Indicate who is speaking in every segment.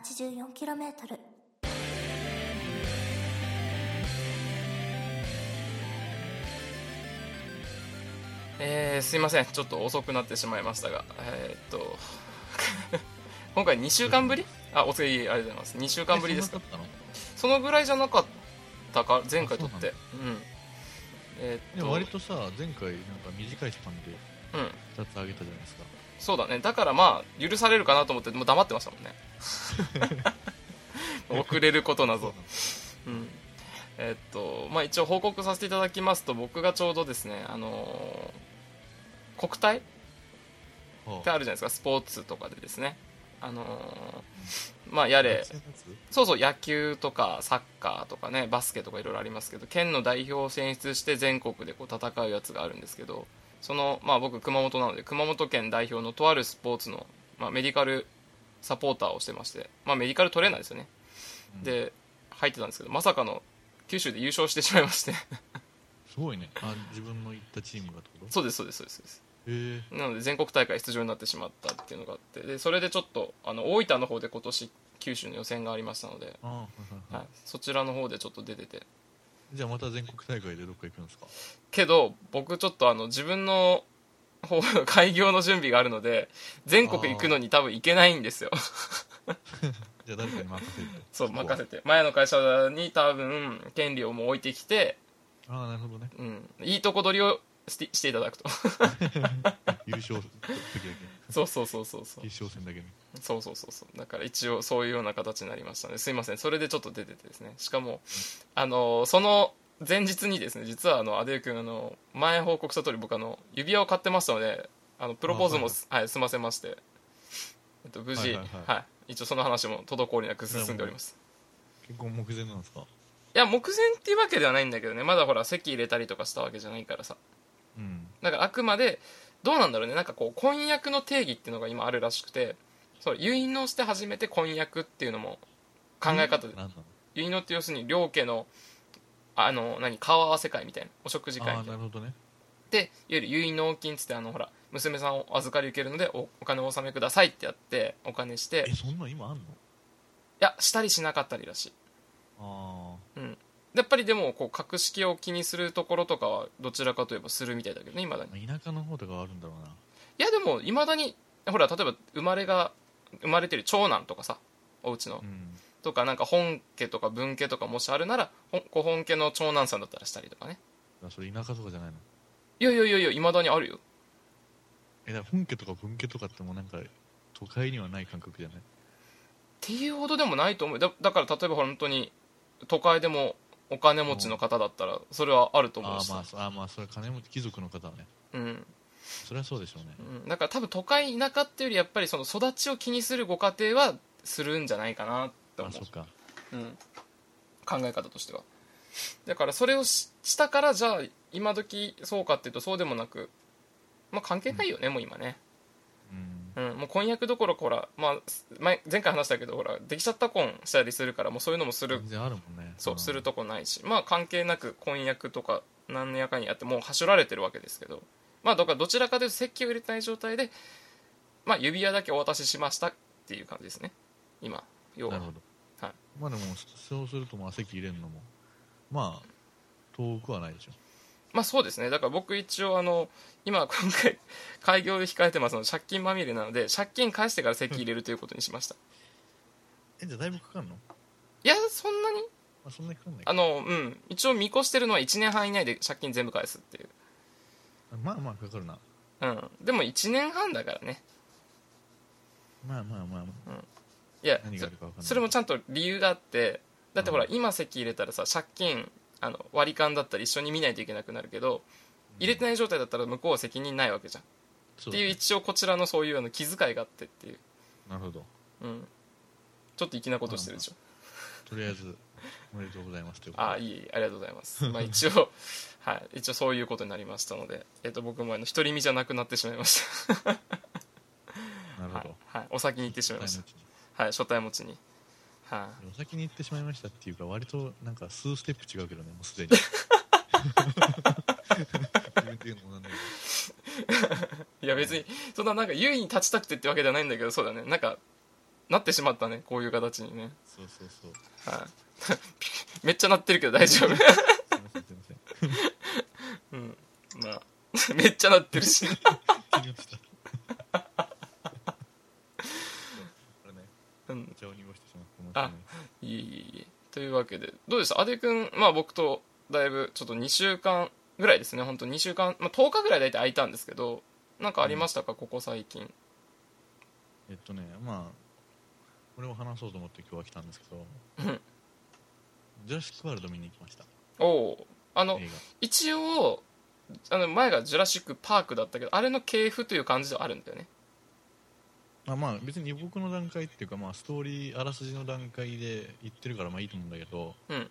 Speaker 1: 484km
Speaker 2: えー、すいません。ちょっと遅くなってしまいましたが。えー、っと 今回2週間ぶり？あお次ありがとうございます。2週間ぶりですか？
Speaker 3: えそ
Speaker 2: の？ぐらいじゃなかったか？前回撮って。うんえーっと
Speaker 3: 割とさ前回なんか短いスパンで
Speaker 2: うん。
Speaker 3: 2つあげたじゃないですか
Speaker 2: そうだね。だからまあ許されるかなと思ってもう黙ってましたもんね。遅れることなぞ。うん。えっとまあ一応報告させていただきますと僕がちょうどですねあのー国体
Speaker 3: は
Speaker 2: ってあるじゃないですかスポーツとかでですね。あのーまあやれ。そうそう野球とかサッカーとかねバスケとかいろいろありますけど県の代表を選出して全国でこう戦うやつがあるんですけどその、まあ、僕熊本なので熊本県代表のとあるスポーツの、まあ、メディカルサポーターをしてまして、まあ、メディカルトレーナーですよね、
Speaker 3: うん。
Speaker 2: で入ってたんですけどまさかの九州で優勝してしまいまして。
Speaker 3: すごいね。あ自分の行ったチームがってこと？
Speaker 2: そうですそうですそうです。なので全国大会出場になってしまったっていうのがあってでそれでちょっとあの大分の方で今年九州の予選がありましたので、
Speaker 3: はい、
Speaker 2: そちらの方でちょっと出てて
Speaker 3: じゃあまた全国大会でどっか行くんですか？
Speaker 2: けど僕ちょっとあの自分の方 開業の準備があるので全国行くのに多分行けないんですよ。
Speaker 3: じゃあ誰かに任せると。
Speaker 2: そう任せて。前の会社に多分権利をもう置いてきて、
Speaker 3: ああなるほどね。
Speaker 2: うん、いいとこ取りをしてしていただくと。
Speaker 3: 優勝時だ
Speaker 2: そうそうそうそうそう。
Speaker 3: け決勝戦だけね。
Speaker 2: そうそうそうそう。だから一応そういうような形になりましたね。すいません。それでちょっと出ててですね。しかもあのその前日にですね実はあのアデル君あの前報告した通り僕あの指輪を買ってましたのであのプロポーズも
Speaker 3: あ
Speaker 2: はい、済ませまして、えっと、無事、
Speaker 3: は
Speaker 2: はいい。
Speaker 3: はい。
Speaker 2: 一応その話も滞りなく進んでおります。
Speaker 3: 結婚目前なんですか？
Speaker 2: いや目前っていうわけではないんだけどね。まだほら籍入れたりとかしたわけじゃないからさ。
Speaker 3: うん。
Speaker 2: だからあくまでどうなんだろうね。なんかこう婚約の定義っていうのが今あるらしくてそう結納して初めて婚約っていうのも考え方で。結納って要するに両家のあの何顔合わせ会みたいなお食事会
Speaker 3: ああ
Speaker 2: みたいな。
Speaker 3: なるほどね。
Speaker 2: でいわゆる結納金っつってあのほら娘さんを預かり受けるのでおお金を納めくださいってやってお金して。い
Speaker 3: えそんなん今あんの？
Speaker 2: やしたりしなかったりだし
Speaker 3: あ
Speaker 2: うんやっぱりでもこう格式を気にするところとかはどちらかといえばするみたいだけどね今だに。
Speaker 3: あ田舎の方とかはあるんだろうな。い
Speaker 2: やでもいまだにほら例えば生まれが生まれてる長男とかさお家の。
Speaker 3: うん。
Speaker 2: とかなんか本家とか分家とかもしあるならご本家の長男さんだったらしたりとかね。
Speaker 3: あそれ田舎とかじゃないの？
Speaker 2: いやいやいやいやいまだにあるよ。
Speaker 3: えだ本家とか分家とかってもうなんか都会にはない感覚じゃない？
Speaker 2: っていうほどでもないと思う。だだから例えば本当に都会でもお金持ちの方だったらそれはあると思うし。
Speaker 3: ああまあそあーまあそれ金持ち貴族の方はね。
Speaker 2: うん。
Speaker 3: それはそうでしょうね。
Speaker 2: うん、だから多分都会田舎っていうよりやっぱりその育ちを気にするご家庭はするんじゃないかなって思
Speaker 3: あそっか。
Speaker 2: う、うん、考え方としては。だからそれをししたからじゃあ今時そうかっていうとそうでもなくまあ関係ないよね、もう今ね、
Speaker 3: うん
Speaker 2: うん、もう婚約どころかほら、まあ、前前回話したけどほらできちゃった婚したりするからもうそういうのもする。
Speaker 3: 全然あるもんね。
Speaker 2: そうするとこないし。まあ関係なく婚約とか何やかんやってもうはしょられてるわけですけど。まあだからどちらかというと席を入れたい状態で、まあ、指輪だけお渡ししましたっていう感じですね。今要は。
Speaker 3: なるほど、
Speaker 2: はい。
Speaker 3: まあでもそうするとまあ席入れるのもまあ遠くはないでしょ。
Speaker 2: まあそうですね。だから僕一応あの今今回開業で控えてますので借金まみれなので借金返してから席入れるということにしました。
Speaker 3: えじゃあだいぶかかるの、ま
Speaker 2: いやそんなに？
Speaker 3: あ、そんなにかかんない。
Speaker 2: あのうん。一応見越してるのは1年半以内で借金全部返すっていう。
Speaker 3: まあまあかかるな。
Speaker 2: うん。でも1年半だからね。
Speaker 3: まあまあまあ、まあ、
Speaker 2: いや
Speaker 3: 何があるか分かんない。
Speaker 2: それもちゃんと理由があってだってほら、
Speaker 3: うん。
Speaker 2: 今席入れたらさ借金あの割り勘だったら一緒に見ないといけなくなるけど入れてない状態だったら向こうは責任ないわけじゃん、っていう一応こちらのそういうあの気遣いがあってっていう、
Speaker 3: なるほど。
Speaker 2: うん、ちょっと粋なことしてるでしょ、
Speaker 3: とりあえずおめでとうございますということで。
Speaker 2: ああいいありがとうございます。まあ 一応はい。一応そういうことになりましたので、えっと僕もあの独り身じゃなくなってしまいました。
Speaker 3: なるほ
Speaker 2: はい。
Speaker 3: ど、
Speaker 2: はい、お先に行ってしまいました。はい。初対持ちに。はい、
Speaker 3: お先に行ってしまいましたっていうか割となんか数ステップ違うけどねもうすでに 自分で言うのもなんだけ
Speaker 2: いや別にそんななんか優位に立ちたくてってわけではないんだけどそうだね。なんかなってしまったねこういう形にね。
Speaker 3: そうそうそう。
Speaker 2: はい。めっちゃなってるけど大丈夫。
Speaker 3: すいませんすいません。
Speaker 2: うん。まあ めっちゃなってるし。
Speaker 3: 気にてしまって申し訳ない。
Speaker 2: いえいえいえ。というわけでどうでした？阿部君まあ僕とだいぶちょっと2週間ぐらいですね本当2週間、まあ、10日ぐらい大体空いたんですけどなんかありましたか、ここ最近。
Speaker 3: えっとねまあ俺も話そうと思って今日は来たんですけど
Speaker 2: うん。
Speaker 3: ジュラシック・ワールド見に行きました。
Speaker 2: おおあの
Speaker 3: 映
Speaker 2: 一応あの前がジュラシック・パークだったけどあれの系譜という感じではあるんだよね。
Speaker 3: 画あまあ別に予告の段階っていうかまあストーリーあらすじの段階で言ってるからまあいいと思うんだけど
Speaker 2: うん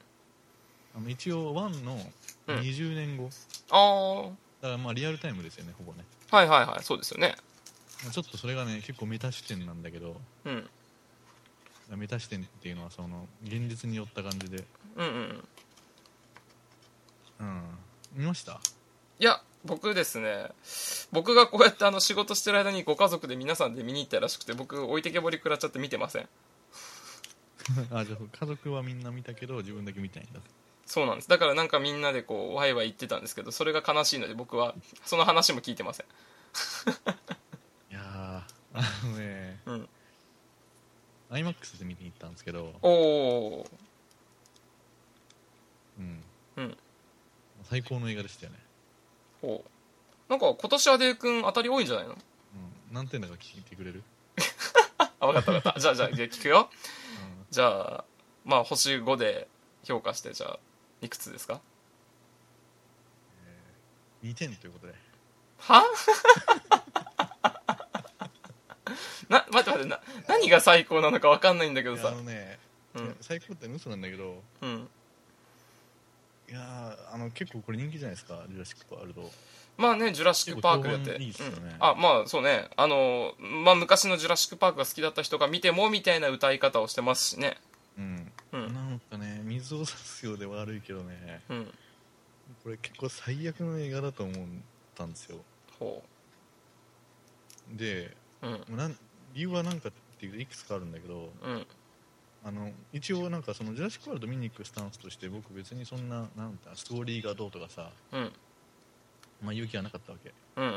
Speaker 3: あの一応1の
Speaker 2: うん。
Speaker 3: 20年後、
Speaker 2: あ
Speaker 3: だからまあリアルタイムですよねほぼね。
Speaker 2: あはいはいはい。そうですよね。
Speaker 3: まあちょっとそれがね結構メタ視点なんだけど。
Speaker 2: うん。
Speaker 3: メタ視点っていうのはその現実に寄った感じで。
Speaker 2: うんうんうん。
Speaker 3: うん。見ました？
Speaker 2: いや僕ですね。僕がこうやってあの仕事してる間にご家族で皆さんで見に行ったらしくて僕置いてけぼり食らっちゃって見てません。
Speaker 3: あじゃあ家族はみんな見たけど自分だけ見てないんだ
Speaker 2: そうなんです。だからなんかみんなでこうワイワイ言ってたんですけどそれが悲しいので僕はその話も聞いてません。
Speaker 3: いやーあのね
Speaker 2: うん。
Speaker 3: iMAX で見に行ったんですけど
Speaker 2: おお
Speaker 3: うん。
Speaker 2: うん。
Speaker 3: 最高の映画でしたよね。
Speaker 2: ほうなんか今年はデイ君当たり多いんじゃないの？
Speaker 3: うん。何点だか聞いてくれる？
Speaker 2: あ分かった分かった。じゃあじゃあじゃあ聞くよ。じゃあまあ星5で評価してじゃあいくつですか
Speaker 3: ？2点ということで。
Speaker 2: は？な待って待ってな何が最高なのか分かんないんだけど
Speaker 3: いや
Speaker 2: さ
Speaker 3: あのね、
Speaker 2: うん。
Speaker 3: いや最高って嘘なんだけど。
Speaker 2: うん。
Speaker 3: いやーあの結構これ人気じゃないですか「ジュラシック・ワールド。
Speaker 2: まあねジュラシック・パークだって。
Speaker 3: いいっすよね。
Speaker 2: うん。あまあそうね。あのまあ昔のジュラシック・パークが好きだった人が見てもみたいな歌い方をしてますしね」
Speaker 3: うん、
Speaker 2: うん。
Speaker 3: なんかね水を差すようで悪いけどね。
Speaker 2: うん。
Speaker 3: これ結構最悪の映画だと思ったんですよ。
Speaker 2: ほ
Speaker 3: で
Speaker 2: ううん。
Speaker 3: なん理由は何かっていうといくつかあるんだけど
Speaker 2: うん。
Speaker 3: あの一応なんかそのジュラシック・ワールド見に行くスタンスとして僕別にそんななんだストーリーがどうとかさ、
Speaker 2: うん。
Speaker 3: まあ、勇気はなかったわけ。
Speaker 2: うんう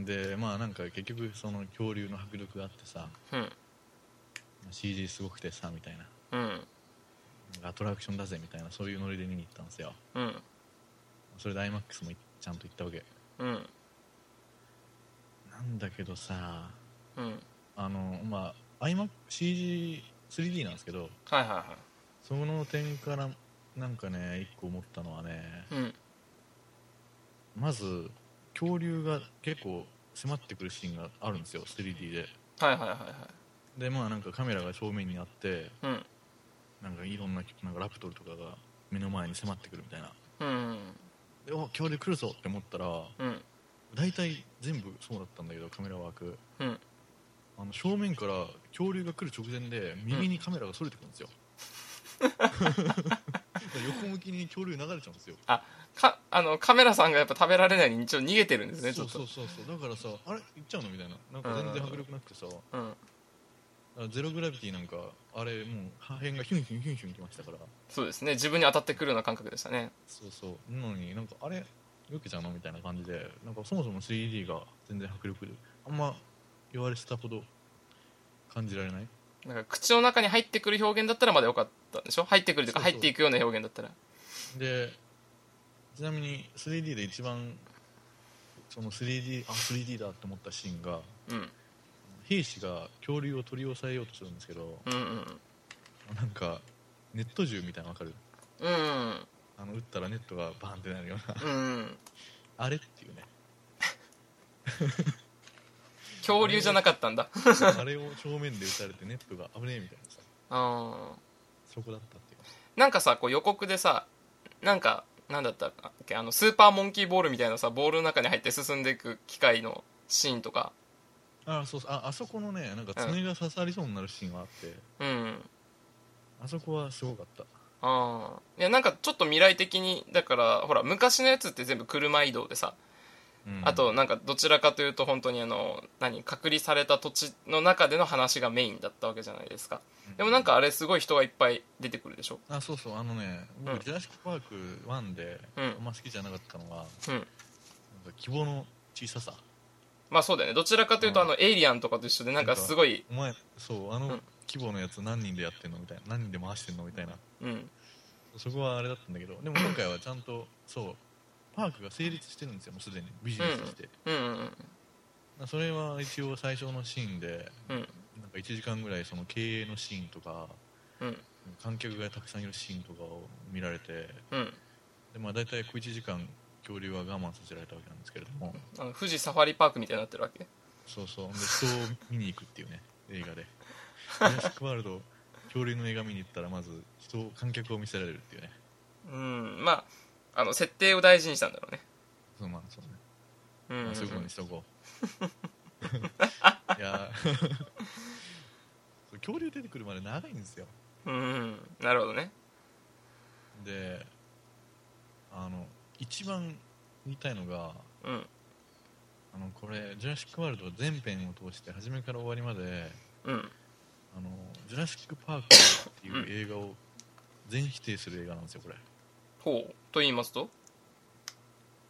Speaker 2: ん
Speaker 3: でまあなんか結局その恐竜の迫力があってさ
Speaker 2: うん。
Speaker 3: CG すごくてさみたいな。
Speaker 2: うん
Speaker 3: アトラクションだぜみたいなそういうノリで見に行ったんですよ。
Speaker 2: うん。
Speaker 3: それで IMAX もいちゃんと行ったわけ。
Speaker 2: うん。
Speaker 3: なんだけどさ
Speaker 2: うん。
Speaker 3: あのまあ IMAXCG3D なんですけど
Speaker 2: はいはいは
Speaker 3: その点からなんかね一個思ったのはね
Speaker 2: いうん。
Speaker 3: まず恐竜が結構迫ってくるシーンがあるんですよ 3D で。
Speaker 2: はいはいはいはい。
Speaker 3: でまあなんかカメラが正面にあって
Speaker 2: うん
Speaker 3: なんかいろんななんかラプトルとかが目の前に迫ってくるみたいな。
Speaker 2: うん。
Speaker 3: でお恐竜来るぞって思ったら
Speaker 2: うん。大
Speaker 3: 大体全部そうだったんだけどカメラワーク。
Speaker 2: うん。
Speaker 3: あの正面から恐竜が来る直前で右にカメラがそれてくるんですよ、横向きに恐竜流れちゃうんですよ。
Speaker 2: かあのカメラさんがやっぱ食べられないように一応逃げてるんですねちょっと
Speaker 3: そうそう。そうそうだからさあれ行っちゃうのみたいな。なんか全然迫力なくてさ。
Speaker 2: うん
Speaker 3: あゼログラビティなんかあれもう破片がヒュンヒュンヒュンヒュンきましたから。
Speaker 2: そうですね。自分に当たってくるような感覚でしたね。
Speaker 3: そうそう。なのになんかあれよけちゃうのみたいな感じでなんかそもそも 3D が全然迫力であんま言われてたほど感じられない。
Speaker 2: なんか口の中に入ってくる表現だったらまだよかったんでしょ？入ってくるというか入っていくような表現だったら。
Speaker 3: でちなみに 3D で一番その 3D あ 3D だって思ったシーンが
Speaker 2: うん
Speaker 3: 兵士が恐竜を取り押さえようとするんですけど
Speaker 2: うんうん
Speaker 3: なんかネット銃みたいなの分かる？
Speaker 2: うん
Speaker 3: あの撃ったらネットがバーンってなるような。
Speaker 2: うんうん。
Speaker 3: あれっていうね。
Speaker 2: 恐竜じゃなかったんだ。
Speaker 3: あれを正面で撃たれてネットが危ねえみたいなさ。
Speaker 2: あ
Speaker 3: そこだったっていう。
Speaker 2: ーなんかさこう予告でさなんかなんだったっけあのスーパーモンキーボールみたいなさボールの中に入って進んでいく機械のシーンとか
Speaker 3: あそうそう。ああそこのねなんか爪が刺さりそうになるシーンがあって、
Speaker 2: うん。
Speaker 3: あそこはすごかった。
Speaker 2: ああいやなんかちょっと未来的にだからほら昔のやつって全部車移動でさ。
Speaker 3: うん。
Speaker 2: あとなんかどちらかというと本当にあの何隔離された土地の中での話がメインだったわけじゃないですか。でもなんかあれすごい人がいっぱい出てくるでしょ。
Speaker 3: あそうそう。あのね僕、
Speaker 2: うん。
Speaker 3: ジュラシック・パーク1で、
Speaker 2: うん。
Speaker 3: あんま好きじゃなかったのがなんか
Speaker 2: うん
Speaker 3: 希望の小ささ
Speaker 2: まあそうだよね。どちらかというと
Speaker 3: うん。
Speaker 2: あのエイリアンとかと一緒でなんかすごい
Speaker 3: お前そうあの
Speaker 2: うん。
Speaker 3: 規模のやつ何人でやってんのみたいな何人で回してんのみたいな。
Speaker 2: うん。
Speaker 3: そこはあれだったんだけどでも今回はちゃんとそうパークが成立してるんですよもうすでに。ビジネスとして、
Speaker 2: うん。うん
Speaker 3: それは一応最初のシーンで
Speaker 2: うん。
Speaker 3: なんか1時間ぐらいその経営のシーンとか
Speaker 2: うん。
Speaker 3: 観客がたくさんいるシーンとかを見られて
Speaker 2: うん。
Speaker 3: で、まあ、大体小1時間恐竜は我慢させられたわけなんですけれども。
Speaker 2: あの富士サファリパークみたいになってるわけ？
Speaker 3: そうそう。で人を見に行くっていうね 映画で「ジュラシック・ワールド」恐竜の映画見に行ったらまず人を観客を見せられるっていうね。
Speaker 2: うんまああの設定を大事にしたんだろうね。
Speaker 3: そうまあそうね。
Speaker 2: うんうんうん。
Speaker 3: まあそういうことにしとこう。いや 恐竜出てくるまで長いんですよ。
Speaker 2: うんうん。なるほどね。
Speaker 3: であの一番言いたいのが
Speaker 2: うん。
Speaker 3: あのこれ「ジュラシック・ワールド」全編を通して初めから終わりまで
Speaker 2: うん。
Speaker 3: あのジュラシック・パークっていう映画を全否定する映画なんですよこれ。
Speaker 2: ほう。と言いますと？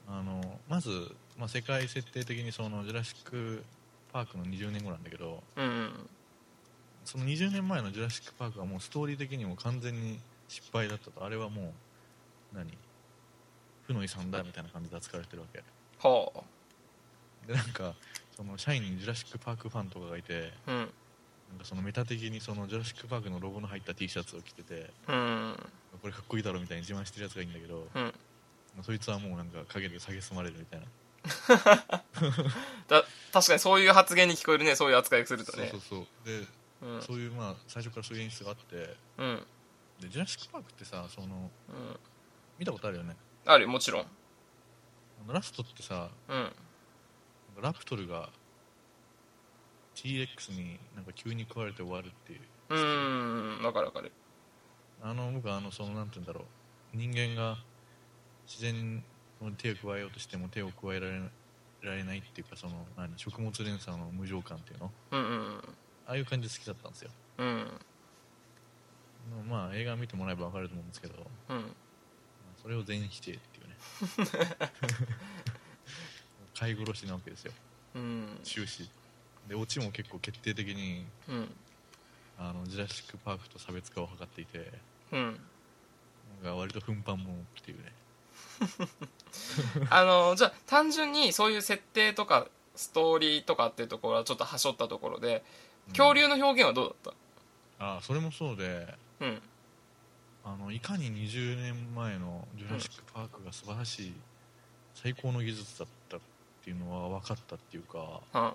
Speaker 3: あのまず、まあ、世界設定的にそのジュラシック・パークの20年後なんだけど
Speaker 2: うんうん。
Speaker 3: その20年前のジュラシック・パークはもうストーリー的にも完全に失敗だったと。あれはもう何？負の遺産だみたいな感じで扱われてるわけ。
Speaker 2: は
Speaker 3: でなんかその社員にジュラシック・パークファンとかがいて
Speaker 2: あうん。
Speaker 3: なんかそのメタ的にそのジュラシック・パークのロゴの入った T シャツを着てて
Speaker 2: うん。
Speaker 3: これかっこいいだろみたいに自慢してるやつがいいんだけど、
Speaker 2: うん。
Speaker 3: まあそいつはもうなんか陰で蔑まれるみたいな。
Speaker 2: だ確かにそういう発言に聞こえるねそういう扱いをするとね。
Speaker 3: そうそうそう。で、
Speaker 2: うん。
Speaker 3: そういうまあ最初からそういう演出があって
Speaker 2: うん。うん
Speaker 3: でジュラシック・パークってさその見たことあるよね
Speaker 2: あるよもちろん。
Speaker 3: ラストってさ
Speaker 2: うん。
Speaker 3: ラプトルが T-Rex になんか急に食われて終わるっていう。
Speaker 2: うーんわかるわかる。
Speaker 3: あの僕はあのそのなんて言うんだろう。人間が自然に手を加えようとしても手を加えられなられないっていうかその何食物連鎖の無常感っていうの。
Speaker 2: うんうん
Speaker 3: ああいう感じで好きだったんですよ。
Speaker 2: うん。
Speaker 3: まあ映画見てもらえば分かると思うんですけど。
Speaker 2: うん
Speaker 3: それを全否定っていうね。飼い殺しなわけですよ。
Speaker 2: うん。
Speaker 3: 終始。でオチも結構決定的に
Speaker 2: うん。
Speaker 3: あのジュラシック・パークと差別化を図っていて
Speaker 2: うん。
Speaker 3: なんか割と奮発もんっていうね。
Speaker 2: あのじゃあ単純にそういう設定とかストーリーとかっていうところはちょっとはしょったところで恐竜の表現はどうだっ
Speaker 3: あそれもそうで
Speaker 2: たうん
Speaker 3: あのいかに20年前のジュラシック・パークが素晴らしい最高の技術だったっていうのは分かったっていうか、
Speaker 2: は
Speaker 3: ま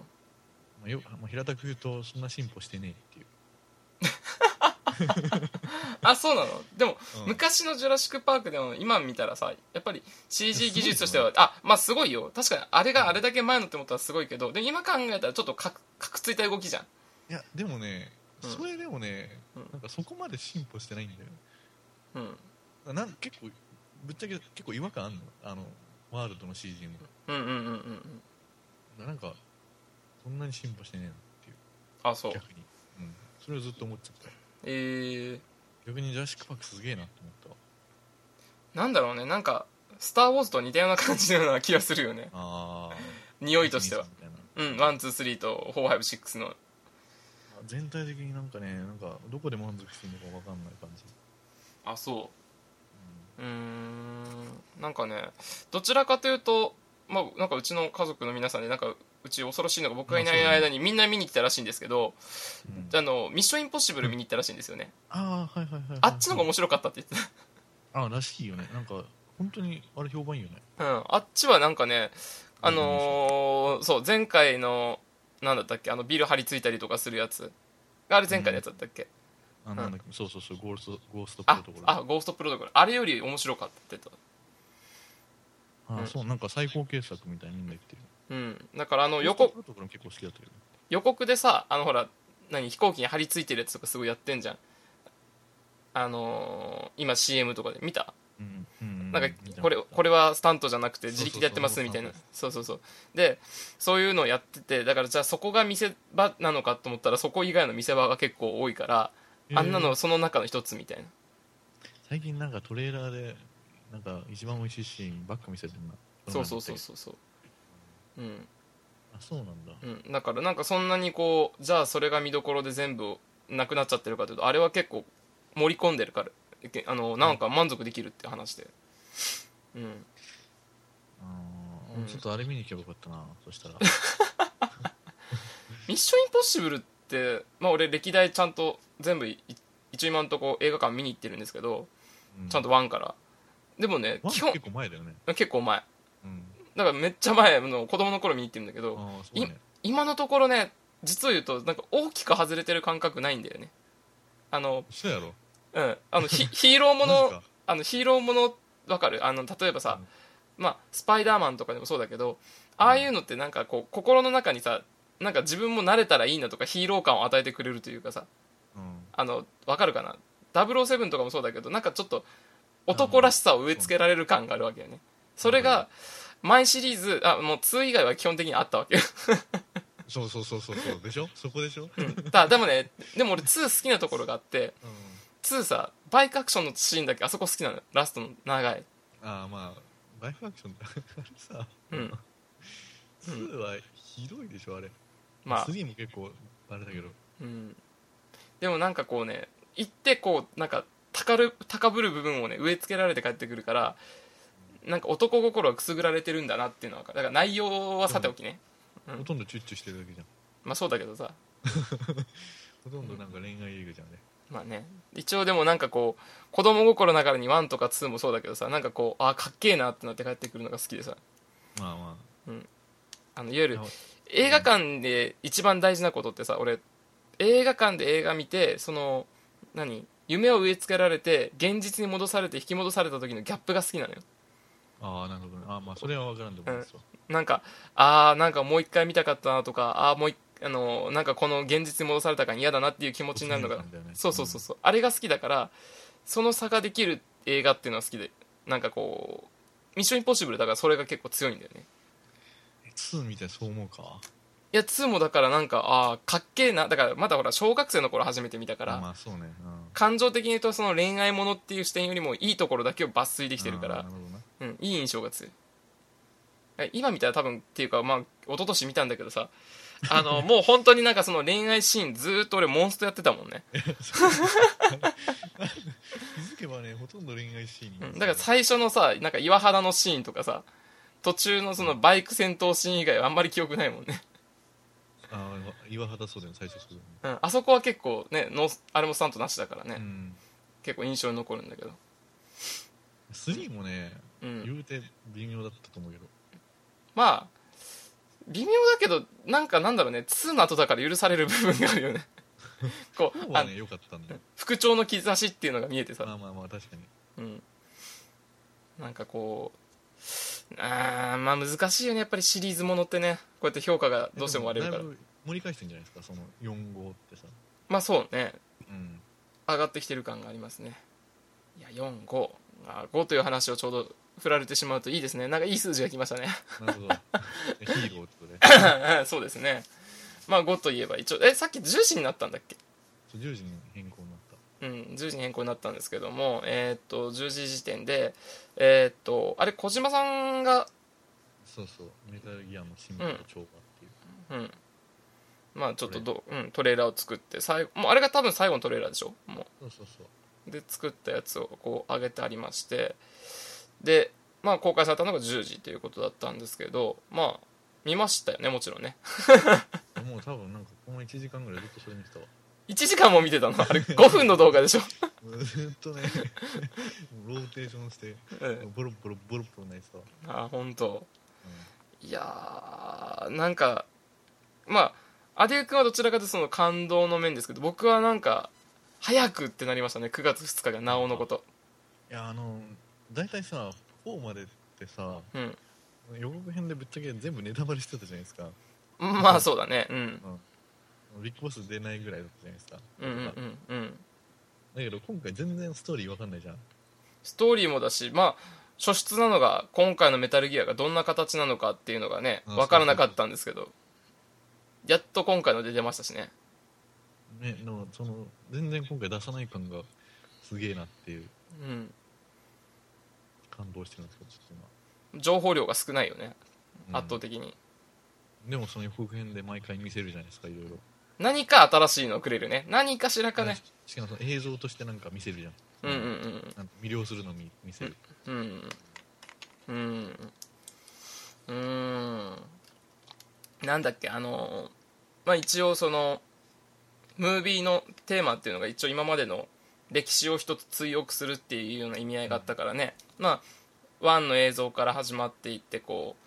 Speaker 3: あ、よまあ平たく言うとそんな進歩してねえっていう、
Speaker 2: あそうなの？でも、
Speaker 3: うん。
Speaker 2: 昔の「ジュラシック・パーク」でも今見たらさやっぱり CG 技術としてはあまあすごいよ。確かにあれがあれだけ前のって思ったらすごいけどでも今考えたらちょっとかかくついた動きじゃん。
Speaker 3: いやでもね
Speaker 2: うん。
Speaker 3: それでもね、
Speaker 2: うん。
Speaker 3: なんかそこまで進歩してないんだよ
Speaker 2: うん。
Speaker 3: なん結構ぶっちゃけ結構違和感あるの？あのワールドの CG も
Speaker 2: うんうんうんうんうん。
Speaker 3: なんかそんなに進歩してねえなっていう。
Speaker 2: あそう。
Speaker 3: 逆に、うん、それをずっと思っちゃった。
Speaker 2: えー、
Speaker 3: 逆にジュラシック・パークすげえなって思ったわ。
Speaker 2: なんだろうね。なんか「スター・ウォーズ」と似たような感じのような気がするよね。
Speaker 3: ああ
Speaker 2: 匂いとしては。うん。 One two three と four five six の。
Speaker 3: 全体的になんかねなんかどこで満足していいのか分かんない感じ、
Speaker 2: あそう。うーん。なんかねどちらかというとまあなんかうちの家族の皆さんでなんかうち恐ろしいのが僕がいない間にみんな見に来たらしいんですけど、
Speaker 3: んうん。
Speaker 2: あのミッションインポッシブル見に行ったらしいんですよね。
Speaker 3: ああはいはいはいはい。
Speaker 2: あっちの方が面白かったって言って
Speaker 3: ああらしいよね。なんか本当にあれ評判いいよね。
Speaker 2: た、うん、あっちはなんかねあのーそう前回のなんだったっけあのビル張り付いたりとかするやつ。あれ前回のやつだったっけ、
Speaker 3: あなんだっけ、そうそうそうゴーストゴーストプロ
Speaker 2: あ
Speaker 3: トコル
Speaker 2: あゴーストプロトコルあれより面白かったって言って
Speaker 3: あ
Speaker 2: うん。
Speaker 3: そうなんか最高傑作みたいにみんな言ってる。
Speaker 2: たうん。だからあの予告
Speaker 3: ゴーストプロトコルも結構好きだったけど。
Speaker 2: 予告でさあのほら何飛行機に張り付いてるやつとかすごいやってんじゃん。あのー今 CM とかで見た？なんかこれこれはスタントじゃなくて自力でやってますみたいな。そうそうそう。でそういうのをやっててだからじゃあそこが見せ場なのかと思ったらそこ以外の見せ場が結構多いからあんなのその中の一つみたいな。
Speaker 3: 最近なんかトレーラーでなんか一番美味しいシーンばっか見せてんな。
Speaker 2: そうそうそうそうそう。うん。
Speaker 3: あそうなんだ。
Speaker 2: うん、だからなんかそんなにこうじゃあそれが見どころで全部なくなっちゃってるかというとあれは結構盛り込んでるからけあのなんか満足できるって話で。うん。
Speaker 3: あー
Speaker 2: うん。
Speaker 3: ちょっとあれ見に行けばよかったなそしたら。
Speaker 2: ミッションインポッシブルってまあ俺歴代ちゃんと全部い一応今のとこ映画館見に行ってるんですけど
Speaker 3: うん。
Speaker 2: ちゃんと1から。でもね基本
Speaker 3: ワン結構前だよね。
Speaker 2: 結構前。
Speaker 3: うん。
Speaker 2: だからめっちゃ前の子供の頃見に行ってるんだけど
Speaker 3: ね。
Speaker 2: 今のところね実を言うとなんか大きく外れてる感覚ないんだよね。あの
Speaker 3: そうやろ。
Speaker 2: うん。あのヒ ヒーローものあのヒーローものわかる？あの例えばさ、まあスパイダーマンとかでもそうだけどああいうのってなんかこう心の中にさなんか自分も慣れたらいいなとかヒーロー感を与えてくれるというかさ。
Speaker 3: うん
Speaker 2: あのわかるかな？007とかもそうだけどなんかちょっと男らしさを植え付けられる感があるわけよね。それが前シリーズあもう2以外は基本的にあったわけよ。
Speaker 3: そうそうそうそうそう。でしょ？そこでしょ？うん。
Speaker 2: だでもねでも俺2好きなところがあって2さバイクアクションのシーンだけあそこ好きなのよ。ラストの長い。
Speaker 3: ああまあバイクアクションってあれさ。
Speaker 2: うん。
Speaker 3: 2はひどいでしょあれ。
Speaker 2: まあ。
Speaker 3: 3も結構あれだけど。
Speaker 2: うん、でもなんかこうね行ってこうなんか高る高ぶる部分をね植え付けられて帰ってくるからなんか男心はくすぐられてるんだなっていうのは分かる。だから内容はさておきね、うん。
Speaker 3: ほとんどチュッチュしてるだけじゃん。
Speaker 2: まあそうだけどさ。
Speaker 3: ほとんどなんか恋愛映画じゃんね
Speaker 2: まあね。一応でもなんかこう子供心ながらに1とか2もそうだけどさなんかこうあかっけえなってなって帰ってくるのが好きでさ。
Speaker 3: まあま
Speaker 2: あ。のいわゆる
Speaker 3: あ
Speaker 2: 映画館で一番大事なことってさ俺映画館で映画見てその何？夢を植え付けられて現実に戻されて引き戻された時のギャップが好きなのよ。
Speaker 3: ああなるほどね。ああまあそれは分からんでもないですわ。
Speaker 2: なんかああなんかもう一回見たかったなとかああもう一あのなんかこの現実に戻されたから嫌だなっていう気持ちになるのが
Speaker 3: ね
Speaker 2: そうそうそうそう、あれが好きだからその差ができる映画っていうのは好きでなんかこうミッションインポッシブルだからそれが結構強いんだよね。
Speaker 3: 2見てそう思うか？
Speaker 2: いや2もだからなんかああかっけえなだからまだほら小学生の頃初めて見たから、
Speaker 3: まあそうね。うん。
Speaker 2: 感情的に言うとその恋愛ものっていう視点よりもいいところだけを抜粋できてるから
Speaker 3: あーなるほどな。
Speaker 2: うん、いい印象が強い。え今見たら多分っていうかまあ一昨年見たんだけどさ あのもう本当になんかその恋愛シーンずーっと俺モンストやってたもんね、
Speaker 3: 気づけばねほとんど恋愛シーンに
Speaker 2: うん、だから最初のさなんか岩肌のシーンとかさ途中のそのバイク戦闘シーン以外はあんまり記憶ないもんね、
Speaker 3: ああ岩肌そうだよね最初そうだよね
Speaker 2: うん、あそこは結構ねノーあれもスタントなしだからね、
Speaker 3: うん。
Speaker 2: 結構印象に残るんだけど。
Speaker 3: 3もね
Speaker 2: うん。
Speaker 3: 言うて微妙だったと思うけど。
Speaker 2: まあ微妙だけどなんかなんだろうね。2の後だから許される部分があるよね。こう
Speaker 3: 4
Speaker 2: あ
Speaker 3: はね良かったんだよ。
Speaker 2: 副長の兆しっていうのが見えてさ。
Speaker 3: まあまあまあ確かに。
Speaker 2: うん、なんかこうあーまあ難しいよね。やっぱりシリーズものってね。こうやって評価がどうしても割れるから。
Speaker 3: 盛り返してんじゃないですか？その4号ってさ。
Speaker 2: まあそうね。
Speaker 3: うん。
Speaker 2: 上がってきてる感がありますね。いや45あ5という話をちょうど振られてしまうといいですね。なんかいい数字が来ましたね。
Speaker 3: なるほど。ヒーローって
Speaker 2: そうですね。まあ5といえば一応。えさっき10時になったんだっけ？
Speaker 3: そう10時に変更
Speaker 2: うん、10時に変更になったんですけども、えーっと10時時点で、えーっとあれ小島さんが
Speaker 3: そうそうメタルギアの進化と超過っていう、
Speaker 2: うん。まあちょっとど、うん、トレーラーを作って最後もうあれが多分最後のトレーラーでしょ？も
Speaker 3: そうそうそう。
Speaker 2: うで作ったやつをこう上げてありまして。でまあ公開されたのが10時ということだったんですけどまあ見ましたよねもちろんね。
Speaker 3: もう多分なんかこの1時間ぐらいずっとそれ見てたわ
Speaker 2: 1時間も見てたの？あれ5分の動画でしょ、
Speaker 3: ずっとねローテーションして
Speaker 2: うん、
Speaker 3: ボロボロボロボロ泣いてたわ、
Speaker 2: あ本当。
Speaker 3: う
Speaker 2: いやーなんかまあアデュー君はどちらかというとその感動の面ですけど僕はなんか早くってなりましたね9月2日がなおのこと。
Speaker 3: ん、いやあの大体さ4までってさ
Speaker 2: うん。
Speaker 3: 予告編でぶっちゃけ全部ネタバレしてたじゃないですか。
Speaker 2: まあそうだね。うん
Speaker 3: ビッグボス出ないぐらいだったじゃないですか、
Speaker 2: うんうんうんうん。
Speaker 3: だけど今回全然ストーリーわかんないじゃん。
Speaker 2: ストーリーもだしまあ初出なのが今回のメタルギアがどんな形なのかっていうのがね
Speaker 3: あ
Speaker 2: 分からなかったんですけどやっと今回ので出ましたしね。
Speaker 3: ねでもその全然今回出さない感がすげえなっていう。
Speaker 2: うん。
Speaker 3: 感動してるんですけどちょっと今。
Speaker 2: 情報量が少ないよね。
Speaker 3: うん。
Speaker 2: 圧倒的に、
Speaker 3: でもその予告編で毎回見せるじゃないですかいろいろ
Speaker 2: 何か新しいのくれるね。何かしらかね。
Speaker 3: しかもその映像としてなんか見せるじゃん。
Speaker 2: うんうんうん。
Speaker 3: 魅了するの見見せる、
Speaker 2: うんうん。うん。なん。だっけあのまあ一応そのムービーのテーマっていうのが一応今までの歴史を一つ追憶するっていうような意味合いがあったからね、まあ1の映像から始まっていってこう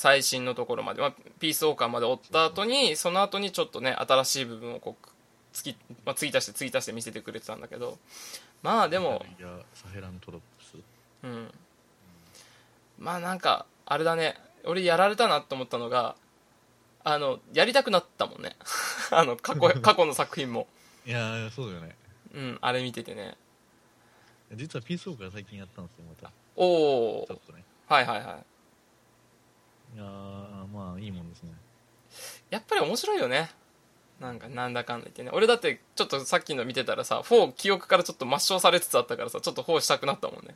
Speaker 2: 最新のところまで、まあ、ピースウォーカーまで追った後にその後にちょっとね新しい部分をこうつき、まあ、継ぎ足して継ぎ足して見せてくれてたんだけどまあでも
Speaker 3: サヘラントロップス。
Speaker 2: うん。まあなんかあれだね俺やられたなと思ったのがあのやりたくなったもんね。あの過去 過去の作品も。
Speaker 3: いやーそうだよね。
Speaker 2: うんあれ見ててね。
Speaker 3: 実はピースウォーカー最近やったんですよまた。
Speaker 2: おお
Speaker 3: ちょっとね。
Speaker 2: はいはいはい
Speaker 3: いやーまあいいもんですね。
Speaker 2: やっぱり面白いよね。なんかなんだかんだ言ってね。俺だってちょっとさっきの見てたらさ4記憶からちょっと抹消されつつあったからさちょっと4したくなったもんね。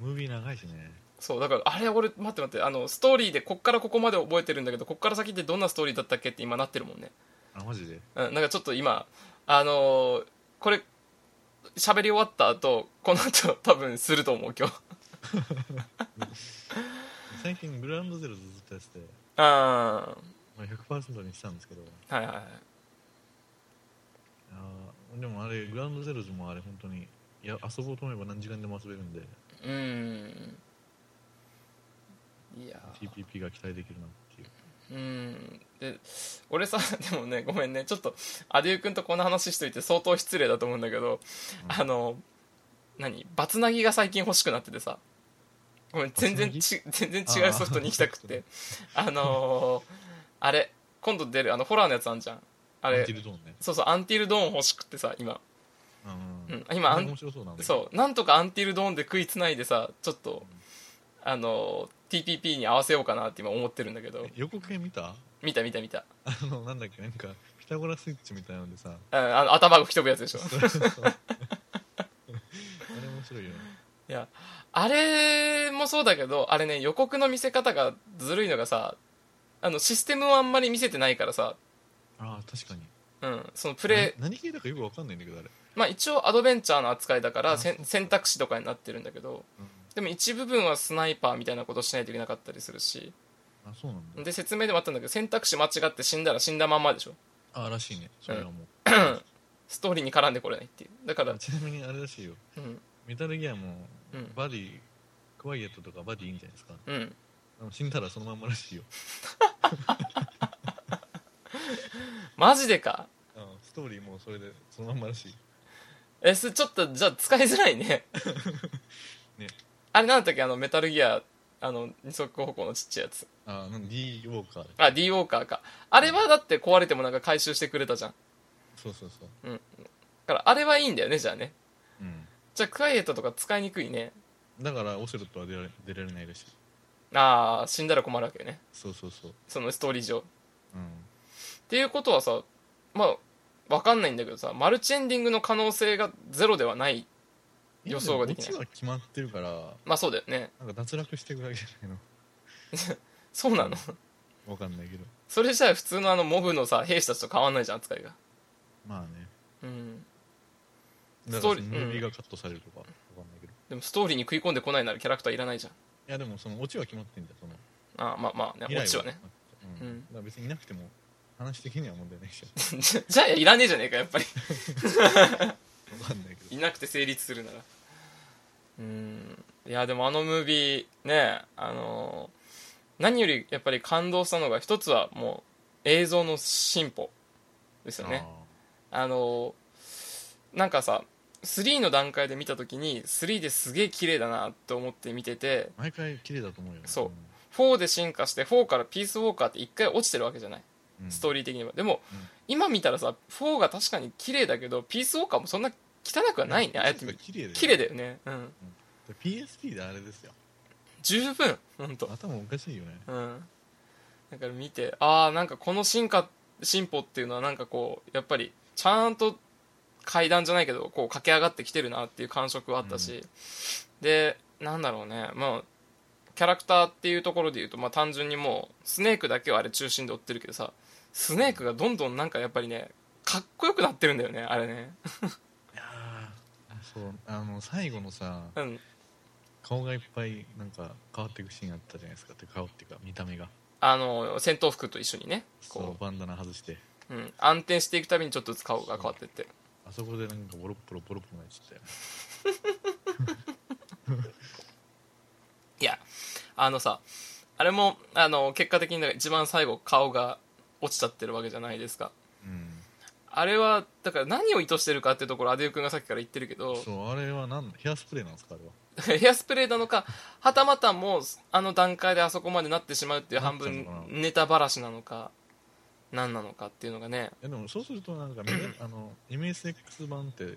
Speaker 3: ムービー長いしね。
Speaker 2: そうだからあれ俺待って待ってあのストーリーでこっからここまで覚えてるんだけどこっから先ってどんなストーリーだったっけって今なってるもんね。
Speaker 3: あマジで？
Speaker 2: うん、なんかちょっと今あのーこれ喋り終わった後この後多分すると思う今日
Speaker 3: 最近グラウンドゼロずっとやってて、
Speaker 2: あ
Speaker 3: まあ、100%にしたんですけど。
Speaker 2: はいはいはい。
Speaker 3: やーでもあれグラウンドゼロズもあれ本当にいや遊ぼうと思えば何時間でも遊べるんで。
Speaker 2: うーん。いや
Speaker 3: TPP が期待できるなっていう。
Speaker 2: ーうん。で俺さ でもねごめんね。ちょっとアデュー君とこの話しといて相当失礼だと思うんだけど、
Speaker 3: うん。
Speaker 2: あの何？バツナギが最近欲しくなっててさごめん全然ち 全然違うソフトに行きたくて。あのーあれ今度出るあのホラーのやつあんじゃん。あれ
Speaker 3: アンティルドーンね。
Speaker 2: そうそうアンティルドーン欲しくってさ今。
Speaker 3: うん。
Speaker 2: うん今アン
Speaker 3: 面白そうなんだけど。
Speaker 2: そうなんとかアンティルドーンで食いつないでさちょっとあの TPP に合わせようかなって今思ってるんだけど。
Speaker 3: え予告編見た？
Speaker 2: 見た見た見た。
Speaker 3: あのなんだっけ？なんかピタゴラスイッチみたいなのでさ。
Speaker 2: うんあの頭が吹き飛ぶやつでしょ。
Speaker 3: あれ面白いよね
Speaker 2: いやあれもそうだけどあれね予告の見せ方がずるいのがさあのシステムをあんまり見せてないからさ、
Speaker 3: ああ確かに。
Speaker 2: うん、そのプレイ
Speaker 3: な何系だかよくわかんないんだけどあれ、
Speaker 2: まあ一応アドベンチャーの扱いだから選択肢とかになってるんだけど
Speaker 3: うん、
Speaker 2: でも一部分はスナイパーみたいなことしないといけなかったりするし。
Speaker 3: あそうなんだ。
Speaker 2: で説明でもあったんだけど選択肢間違って死んだら死んだまんまでしょ。
Speaker 3: あらしいね。それはもう、
Speaker 2: ストーリーに絡んでこれないっていう。だから、
Speaker 3: ちなみにあれらしいよ。
Speaker 2: うん
Speaker 3: メタルギアも
Speaker 2: うん。
Speaker 3: バディクワイエットとかバディいいんじゃないですか？
Speaker 2: うん、
Speaker 3: あの死んだらそのまんまらしいよ、
Speaker 2: マジでか？
Speaker 3: うん、ストーリーもそれでそのまんまらしい
Speaker 2: えすちょっとじゃあ使いづらいね。
Speaker 3: ね。
Speaker 2: あれなんだっけ？あのメタルギアあの二足歩行のちっちゃいやつ。
Speaker 3: あなん D ウォーカー。
Speaker 2: あ D ウォーカーか。あれはだって壊れてもなんか回収してくれたじゃん。
Speaker 3: そうそうそう。
Speaker 2: だからあれはいいんだよねじゃあね。
Speaker 3: うん
Speaker 2: じゃあクワイエットとか使いにくいね。
Speaker 3: だからオセロットは出られ出られないらしい。
Speaker 2: ああ死んだら困るわけよね。
Speaker 3: そうそうそう。
Speaker 2: そのストーリー上。っ
Speaker 3: うん。
Speaker 2: ていうことはさまあわかんないんだけどさマルチエンディングの可能性がゼロではない予想ができない。
Speaker 3: オチは決まってるから
Speaker 2: まあそうだよね。
Speaker 3: なんか脱落していくだけじゃない
Speaker 2: そうなの
Speaker 3: の？わかんないけど。
Speaker 2: それじゃあ普通のあのモブのさ兵士たちと変わんないじゃん扱いが。
Speaker 3: まあね。
Speaker 2: うんストーリー
Speaker 3: ムービーがカットされるとかわかんないけど、い
Speaker 2: でもストーリーに食い込んでこないならキャラクターいらないじゃん。
Speaker 3: やでもそのオチは決まってんじゃんその。
Speaker 2: ああまあまあねオチはね。
Speaker 3: うん
Speaker 2: うん
Speaker 3: だから別にいなくても話的には問題ないし。わ
Speaker 2: じゃじゃあいらねえじゃねえかやっぱり。
Speaker 3: かんないけど。
Speaker 2: いなくて成立するならうん。いやでもあのムービーねあのー何よりやっぱり感動したのが一つはもう映像の進歩ですよね。あのーなんかさ3の段階で見た時に3ですげえ綺麗だなと思って見てて
Speaker 3: 毎回綺麗だと思うよね。
Speaker 2: そう。4で進化して4からピースウォーカーって一回落ちてるわけじゃない。
Speaker 3: うん。
Speaker 2: ストーリー的には。でも、
Speaker 3: うん。
Speaker 2: 今見たらさ4が確かに綺麗だけどピースウォーカーもそんな汚くはないね。ああやって
Speaker 3: 綺麗だよ
Speaker 2: 綺麗だよね。うん。
Speaker 3: PSP であれですよ。
Speaker 2: 十分本当
Speaker 3: 頭おかしいよね。
Speaker 2: うん。だから見てああなんかこの進化進歩っていうのはなんかこうやっぱりちゃんと階段じゃないけどこう駆け上がってきてるなっていう感触はあったし、でなんだろうね。まあキャラクターっていうところで言うと、まあ、単純にもうスネークだけはあれ中心で追ってるけどさスネークがどんどんなんかやっぱりねかっこよくなってるんだよねあれね。
Speaker 3: いやーそうあの最後のさ
Speaker 2: うん。
Speaker 3: 顔がいっぱいなんか変わっていくシーンあったじゃないですか。って顔っていうか見た目が。
Speaker 2: あの戦闘服と一緒にねこ
Speaker 3: そうバンダナ外して。
Speaker 2: う、うん、暗転していくたびにちょっと顔が変わってって
Speaker 3: あそこでなんかボロッボロボロッボロなっちゃったよ。
Speaker 2: いやあのさあれもあの結果的に一番最後顔が落ちちゃってるわけじゃないですか。
Speaker 3: うん。
Speaker 2: あれはだから何を意図してるかっていうところアデュー君がさっきから言ってるけど。
Speaker 3: そうあれはなんヘアスプレーなんですかあれは？
Speaker 2: ヘアスプレーなのかはたまたもうあの段階であそこまでなってしまうっていう半分ネタばらしなのか何なのかっていうのがね。
Speaker 3: えでもそうするとなんか、ね、あの MSX 版って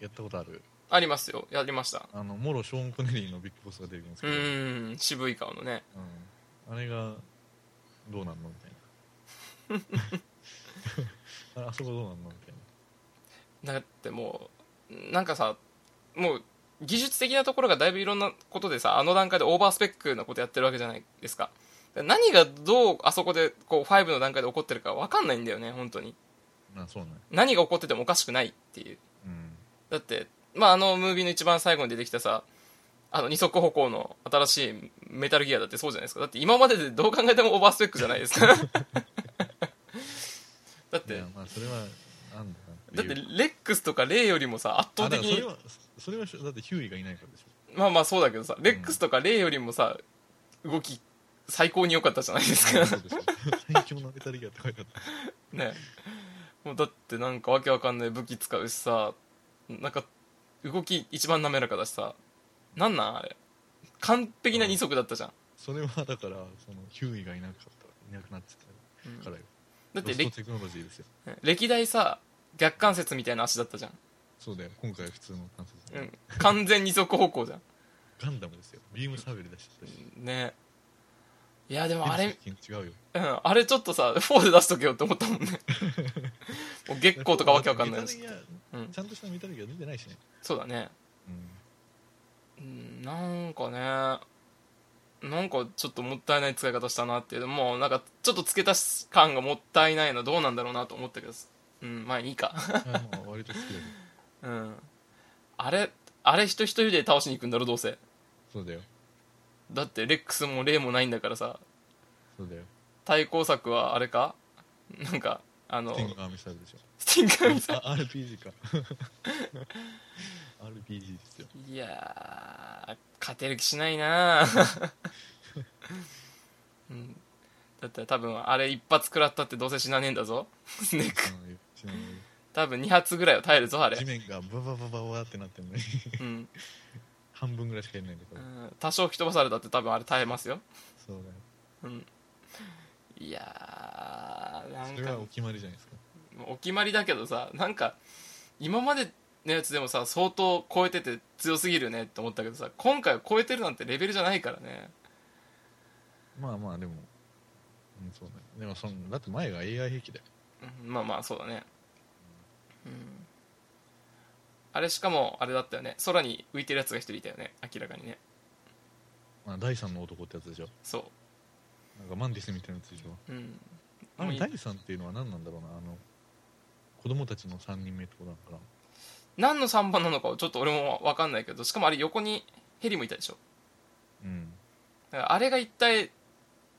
Speaker 3: やったことある？
Speaker 2: ありますよ。やりました。
Speaker 3: あのモロショーン・コネリーのビッグボスが出てくるんです
Speaker 2: う
Speaker 3: けど、
Speaker 2: ーん。渋い顔のね。
Speaker 3: うん。あれがどうなんのみたいな。あそこどうなんのみたいな。
Speaker 2: だってもうなんかさもう技術的なところがだいぶいろんなことでさあの段階でオーバースペックなことやってるわけじゃないですか何がどうあそこでこう5の段階で起こってるか分かんないんだよね本当に。
Speaker 3: まあそうね。
Speaker 2: 何が起こっててもおかしくないっていう。
Speaker 3: うん。
Speaker 2: だってまああのムービーの一番最後に出てきたさあの二足歩行の新しいメタルギアだってそうじゃないですか。だって今まででどう考えてもオーバースペックじゃないですか。だって
Speaker 3: まあそれはなん
Speaker 2: だって
Speaker 3: だないう
Speaker 2: レックスとかレイよりもさ圧倒的に
Speaker 3: それはだってヒューイがいないからでしょ。
Speaker 2: まあまあそうだけどさレックスとかレイよりもさ動き最高に良かったじゃないですか。
Speaker 3: 最強のメタルギアって書いてあった。
Speaker 2: ね。もうだってなんかわけわかんない武器使うしさなんか動き一番滑らかだしさなんなんあれ。完璧な二足だったじゃん。
Speaker 3: それはだからそのヒューイがいなかった。いなくなっちゃったから。よ、
Speaker 2: だって歴
Speaker 3: ロストテクノロジーですよ。
Speaker 2: 歴代さ逆関節みたいな足だったじゃん、
Speaker 3: そうだよ。今回は普通の関節、
Speaker 2: うん、完全二足歩行じゃん。
Speaker 3: ガンダムですよ。ビームサベル出しちゃったし。
Speaker 2: ねいやでもあれ、
Speaker 3: うよ。
Speaker 2: うん、あれちょっとさ4で出しとけよって思ったもんね。もう月光とかわけわかんないしうん。
Speaker 3: ちゃんとしたメタルギア出てないしね、
Speaker 2: そうだね。
Speaker 3: うん。
Speaker 2: うんなんかねなんかちょっともったいない使い方したなっていうもうなんかちょっと付け足し感がもったいないのどうなんだろうなと思ったけどうんまあいいか。
Speaker 3: 割と好きだけど。
Speaker 2: うん。あれあれ人一人で倒しに行くんだろどうせ。
Speaker 3: そうだよ
Speaker 2: だってレックスもレイもないんだからさ。
Speaker 3: そうだよ。
Speaker 2: 対抗策はあれか？なんかあの
Speaker 3: スティンガーミサイルでしょ。
Speaker 2: スティンガーミサイ
Speaker 3: あ RPG か。RPG ですよ。
Speaker 2: ルいやー勝てる気しないな。うん。だって多分あれ一発食らったってどうせ死なねえんだぞ。スネーク。多分2発ぐらいは耐えるぞあれ。
Speaker 3: 地面がバババババってなってるのに。
Speaker 2: うん、
Speaker 3: 半分ぐらいしかいないんだから、
Speaker 2: うん。多少吹き飛ばされたって多分あれ耐えますよ。
Speaker 3: そうだよ。
Speaker 2: うん。いやーなん
Speaker 3: それはお
Speaker 2: か
Speaker 3: 決まりじゃないですか。
Speaker 2: お決まりだけどさなんか今までのやつでもさ相当超えてて強すぎるねって思ったけどさ今回は超えてるなんてレベルじゃないからね。
Speaker 3: まあまあでも、うん、そうだね。でもそのだって前が AI 兵器だよ。
Speaker 2: うんまあまあそうだね。うんあれしかもあれだったよね。空に浮いてるやつが一人いたよね。明らかにね。
Speaker 3: まあ、第三の男ってやつでしょ。
Speaker 2: そ
Speaker 3: なんかマンディスみたいなやつでしょ。
Speaker 2: ううん。
Speaker 3: あの第三っていうのは何なんだろうな。あの子供たちの3人目ってことなのかな。
Speaker 2: 何の3番なのかはちょっと俺も分かんないけどしかもあれ横にヘリもいたでしょ。
Speaker 3: うん。
Speaker 2: だからあれが一体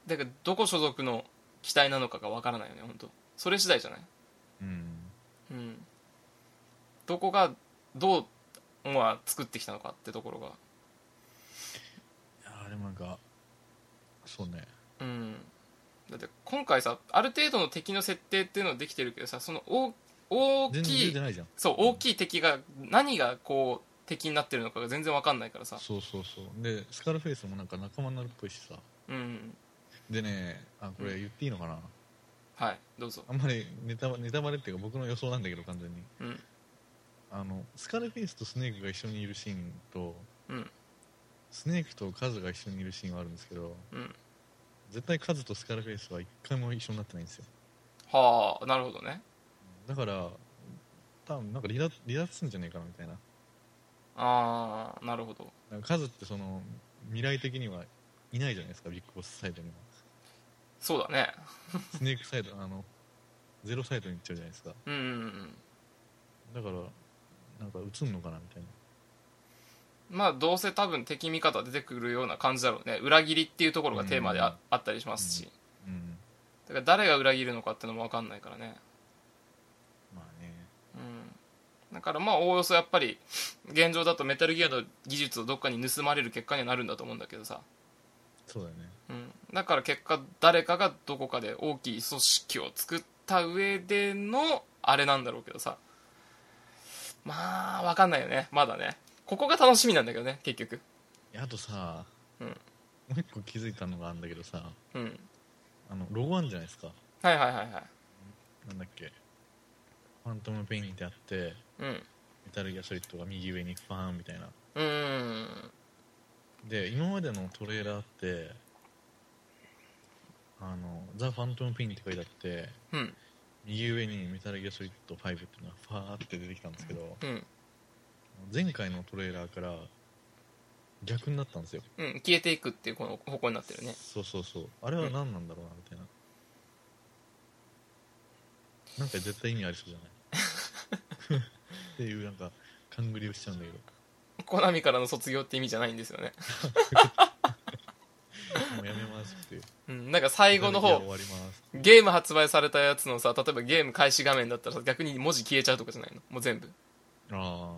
Speaker 2: だからどこ所属の機体なのかが分からないよね本当。それ次第じゃない？
Speaker 3: うん。
Speaker 2: うん。どこがどう、まあ、作ってきたのかってところが。
Speaker 3: いやーでもなんかそうね。
Speaker 2: うん。だって今回さある程度の敵の設定っていうのはできてるけどさその大大きいそう大きい敵が何がこう敵になってるのかが全然分かんないからさ。
Speaker 3: そうそうそう。でスカルフェイスもなんか仲間になるっぽいしさ。
Speaker 2: うん。
Speaker 3: でねあこれ言っていいのかな、
Speaker 2: はいどうぞ。
Speaker 3: あんまりネタバネタバレっていうか僕の予想なんだけど完全に。
Speaker 2: うん
Speaker 3: あのスカルフェイスとスネークが一緒にいるシーンと
Speaker 2: うん。
Speaker 3: スネークとカズが一緒にいるシーンはあるんですけど
Speaker 2: うん。
Speaker 3: 絶対カズとスカルフェイスは一回も一緒になってないんですよ。
Speaker 2: はあなるほどね。
Speaker 3: だから多分なんか離脱離脱するんじゃないかなみたいな。
Speaker 2: ああなるほど。
Speaker 3: なんかカズってその未来的にはいないじゃないですかビッグボスサイドには。
Speaker 2: そうだね。
Speaker 3: スネークサイドあのゼロサイドに行っちゃうじゃないですか。
Speaker 2: うんうんうん。
Speaker 3: だからなんか映んのかなみたいな。
Speaker 2: まあどうせ多分敵味方出てくるような感じだろうね。裏切りっていうところがテーマであ,、ったりしますし。
Speaker 3: うん。
Speaker 2: だから誰が裏切るのかってのも分かんないからね。
Speaker 3: まあね。
Speaker 2: うん。だからまあおおよそやっぱり現状だとメタルギアの技術をどっかに盗まれる結果にはなるんだと思うんだけどさ、
Speaker 3: そうだよね。
Speaker 2: うん、だから結果誰かがどこかで大きい組織を作った上でのあれなんだろうけどさまあ分かんないよね。まだね。ここが楽しみなんだけどね結局。
Speaker 3: あとさ、
Speaker 2: うん。
Speaker 3: もう一個気づいたのがあるんだけどさ
Speaker 2: うん。
Speaker 3: あのロゴあんじゃないですか。
Speaker 2: はいはいはいはい。
Speaker 3: なんだっけ。ファントムペインってあって
Speaker 2: うん。
Speaker 3: メタルギアソリッドが右上にファーンみたいな。
Speaker 2: うーん。
Speaker 3: で今までのトレーラーってあのザ・ファントムペインって書いてあって
Speaker 2: うん
Speaker 3: 右上にメタルギアソリッド5っていうのがファーって出てきたんですけど
Speaker 2: うん。
Speaker 3: 前回のトレーラーから逆になったんですよ。
Speaker 2: うん消えていくっていうこの方向になってるね。
Speaker 3: そうそうそう。あれは何なんだろうなみたいな、なんか絶対意味ありそうじゃない？っていうなんか勘繰りをしちゃうんだけど。
Speaker 2: コナミからの卒業って意味じゃないんですよね、
Speaker 3: もうやめますっていう。
Speaker 2: うん、なんか最後の方ゲーム発売されたやつのさ例えばゲーム開始画面だったらさ逆に文字消えちゃうとかじゃないの？もう全部、
Speaker 3: あ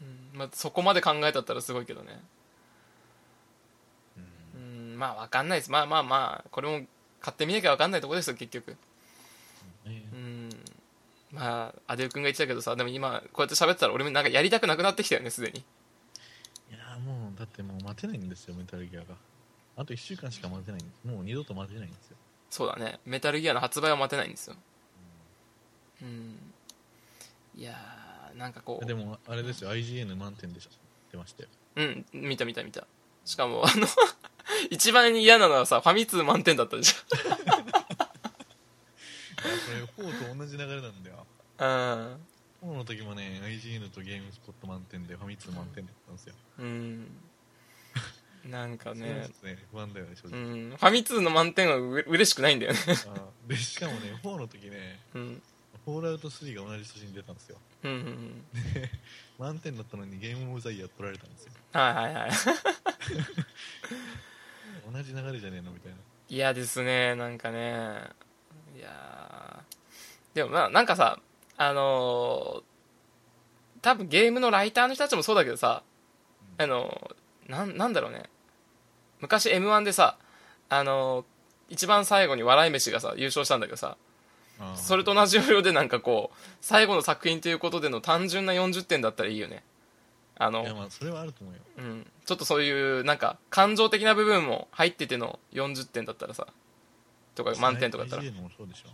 Speaker 2: うんまあ、そこまで考えたったらすごいけどね。
Speaker 3: あうん。
Speaker 2: うんまあわかんないです。まあまあまあこれも買ってみなきゃわかんないとこですよ結局。
Speaker 3: ね。
Speaker 2: うん。まあアデル君が言ってたけどさでも今こうやって喋ってたら俺もなんかやりたくなくなってきたよねすでに。
Speaker 3: いやーもうだってもう待てないんですよメタルギアがあと1週間しか待てないもう二度と待てないんですよ。
Speaker 2: そうだね。メタルギアの発売は待てないんですよ。うん。いやーなんかこう。
Speaker 3: でもあれですよ。IGN 満点でした出ましたよ。
Speaker 2: うん。見た見た見た。しかもあの 一番嫌なのはさファミ通満点だったでし
Speaker 3: いやこれ4と同じ流れなんだよ。
Speaker 2: ょ
Speaker 3: 4の時もね IGN とゲームスポット満点でファミ通満点だったんですよ。
Speaker 2: うんうんなんか
Speaker 3: そうで
Speaker 2: ね
Speaker 3: すね。不安だよね正
Speaker 2: う
Speaker 3: 直、
Speaker 2: ん。ファミ通の満点はうれ嬉しくないんだよね。
Speaker 3: でしかもね4の時ね
Speaker 2: うん。
Speaker 3: フォールアウト3が同じ年に出たんですよ。
Speaker 2: うんうんうん。
Speaker 3: 満点だったのにゲームオブザイヤー取られたんですよ。
Speaker 2: はいはいはい。
Speaker 3: 同じ流れじゃねえのみたいな。
Speaker 2: 嫌ですねなんかね。いやー。でもまあなんかさあのー多分ゲームのライターの人たちもそうだけどさ、あのーなんなんだろうね昔 m 1でさあのー一番最後に笑い飯がさ優勝したんだけどさそれと同じ要領でなんかこう最後の作品ということでの単純な40点だったらいいよね。あの
Speaker 3: いやまあそれはあると思うよ。
Speaker 2: うん、ちょっとそういうなんか感情的な部分も入ってての40点だったらさとか満点とかだったら、
Speaker 3: IGN もそうでしょ。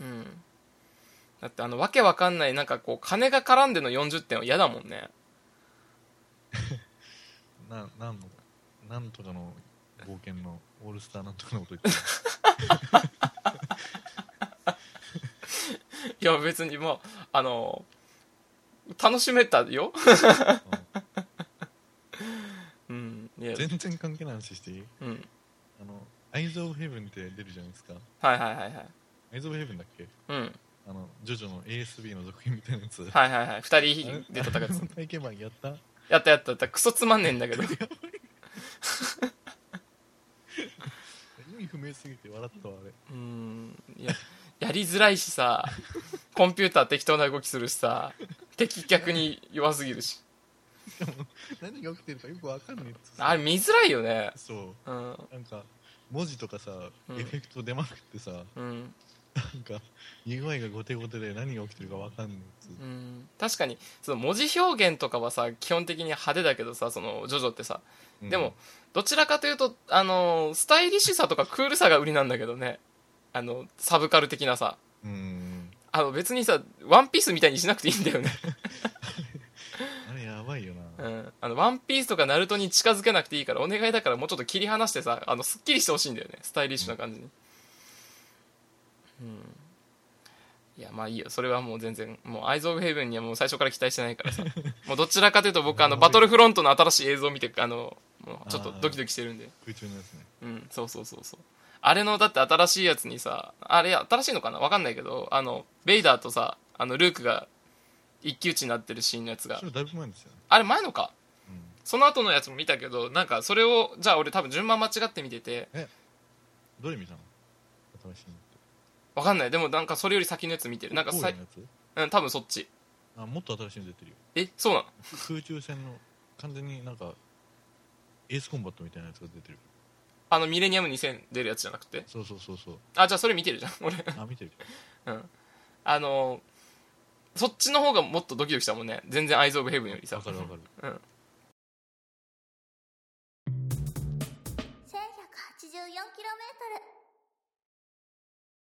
Speaker 2: うん、だってあのわけわかんないなんかこう金が絡んでの40点は嫌だもんね。
Speaker 3: ななんのなんとかの冒険のオールスターなんとかのこと言って。
Speaker 2: いや別にまああの楽しめたよ。うん。いや。
Speaker 3: る全然関係ない話していい？
Speaker 2: うん。
Speaker 3: あのアイズ・オブ・ヘブンって出るじゃないですか。
Speaker 2: はいはいはいはい。
Speaker 3: アイズ・オブ・ヘブンだっけ？
Speaker 2: うん。
Speaker 3: あのジョジョの ASB の続編みたいなやつ。
Speaker 2: はいはいはい。2
Speaker 3: あれ
Speaker 2: 人で戦うやつ。
Speaker 3: 体験版やった？
Speaker 2: やったやったやった。クソつまんねえんだけど
Speaker 3: 意味不明すぎて笑ったわあれ。
Speaker 2: うん。いややりづらいしさ コンピューター適当な動きするしさ敵逆に弱すぎるし。
Speaker 3: 何が起きてるかよくわかんないっつ
Speaker 2: あれ見づらいよね。
Speaker 3: そう。
Speaker 2: うん。
Speaker 3: なんか文字とかさ、
Speaker 2: うん。
Speaker 3: エフェクト出まくってさ
Speaker 2: うん
Speaker 3: なんか UI がゴテゴテで何が起きてるかわかんないっつう。
Speaker 2: うん。確かにその文字表現とかはさ基本的に派手だけどさそのジョジョってさ。でも、どちらかというとあのスタイリッシュさとかクールさが売りなんだけどね。あのサブカル的なさ。
Speaker 3: うん。
Speaker 2: あの別にさワンピースみたいにしなくていいんだよね。
Speaker 3: あれやばいよな、
Speaker 2: うん。あのワンピースとかナルトに近づけなくていいからお願いだからもうちょっと切り離してさあのすっきりしてほしいんだよね。スタイリッシュな感じに。うんいやまあいいよ。それはもう全然もうアイズ・オブ・ヘイブンにはもう最初から期待してないからさ。もうどちらかというと僕あの バトルフロントの新しい映像を見てあのもうちょっとドキドキしてるんで。
Speaker 3: 空中のやつね。
Speaker 2: うんそうそうそうそう。あれのだって新しいやつにさあれ新しいのかな？わかんないけどあのベイダーとさあのルークが一騎打ちになってるシーンのやつが。
Speaker 3: それだいぶ前ですよね、
Speaker 2: あれ前のか？
Speaker 3: うん、
Speaker 2: その後のやつも見たけどなんかそれをじゃあ俺多分順番間違って見てて。
Speaker 3: どれ見たの？新しいの
Speaker 2: わかんない。でもなんかそれより先のやつ見てる。なんかさいうん多分そっち。
Speaker 3: あもっと新しいの出てるよ。
Speaker 2: えそうなの？
Speaker 3: 空中戦の完全になんかエースコンバットみたいなやつが出てる。
Speaker 2: あのミレニアム2000出るやつじゃなくて？
Speaker 3: そうそうそうそう。
Speaker 2: あじゃあそれ見てるじゃん。俺。
Speaker 3: あ見てる。
Speaker 2: うん。あのそっちの方がもっとドキドキしたもんね。全然アイズ・オブ・ヘブンよりさ。
Speaker 3: わかるわかる。
Speaker 2: うん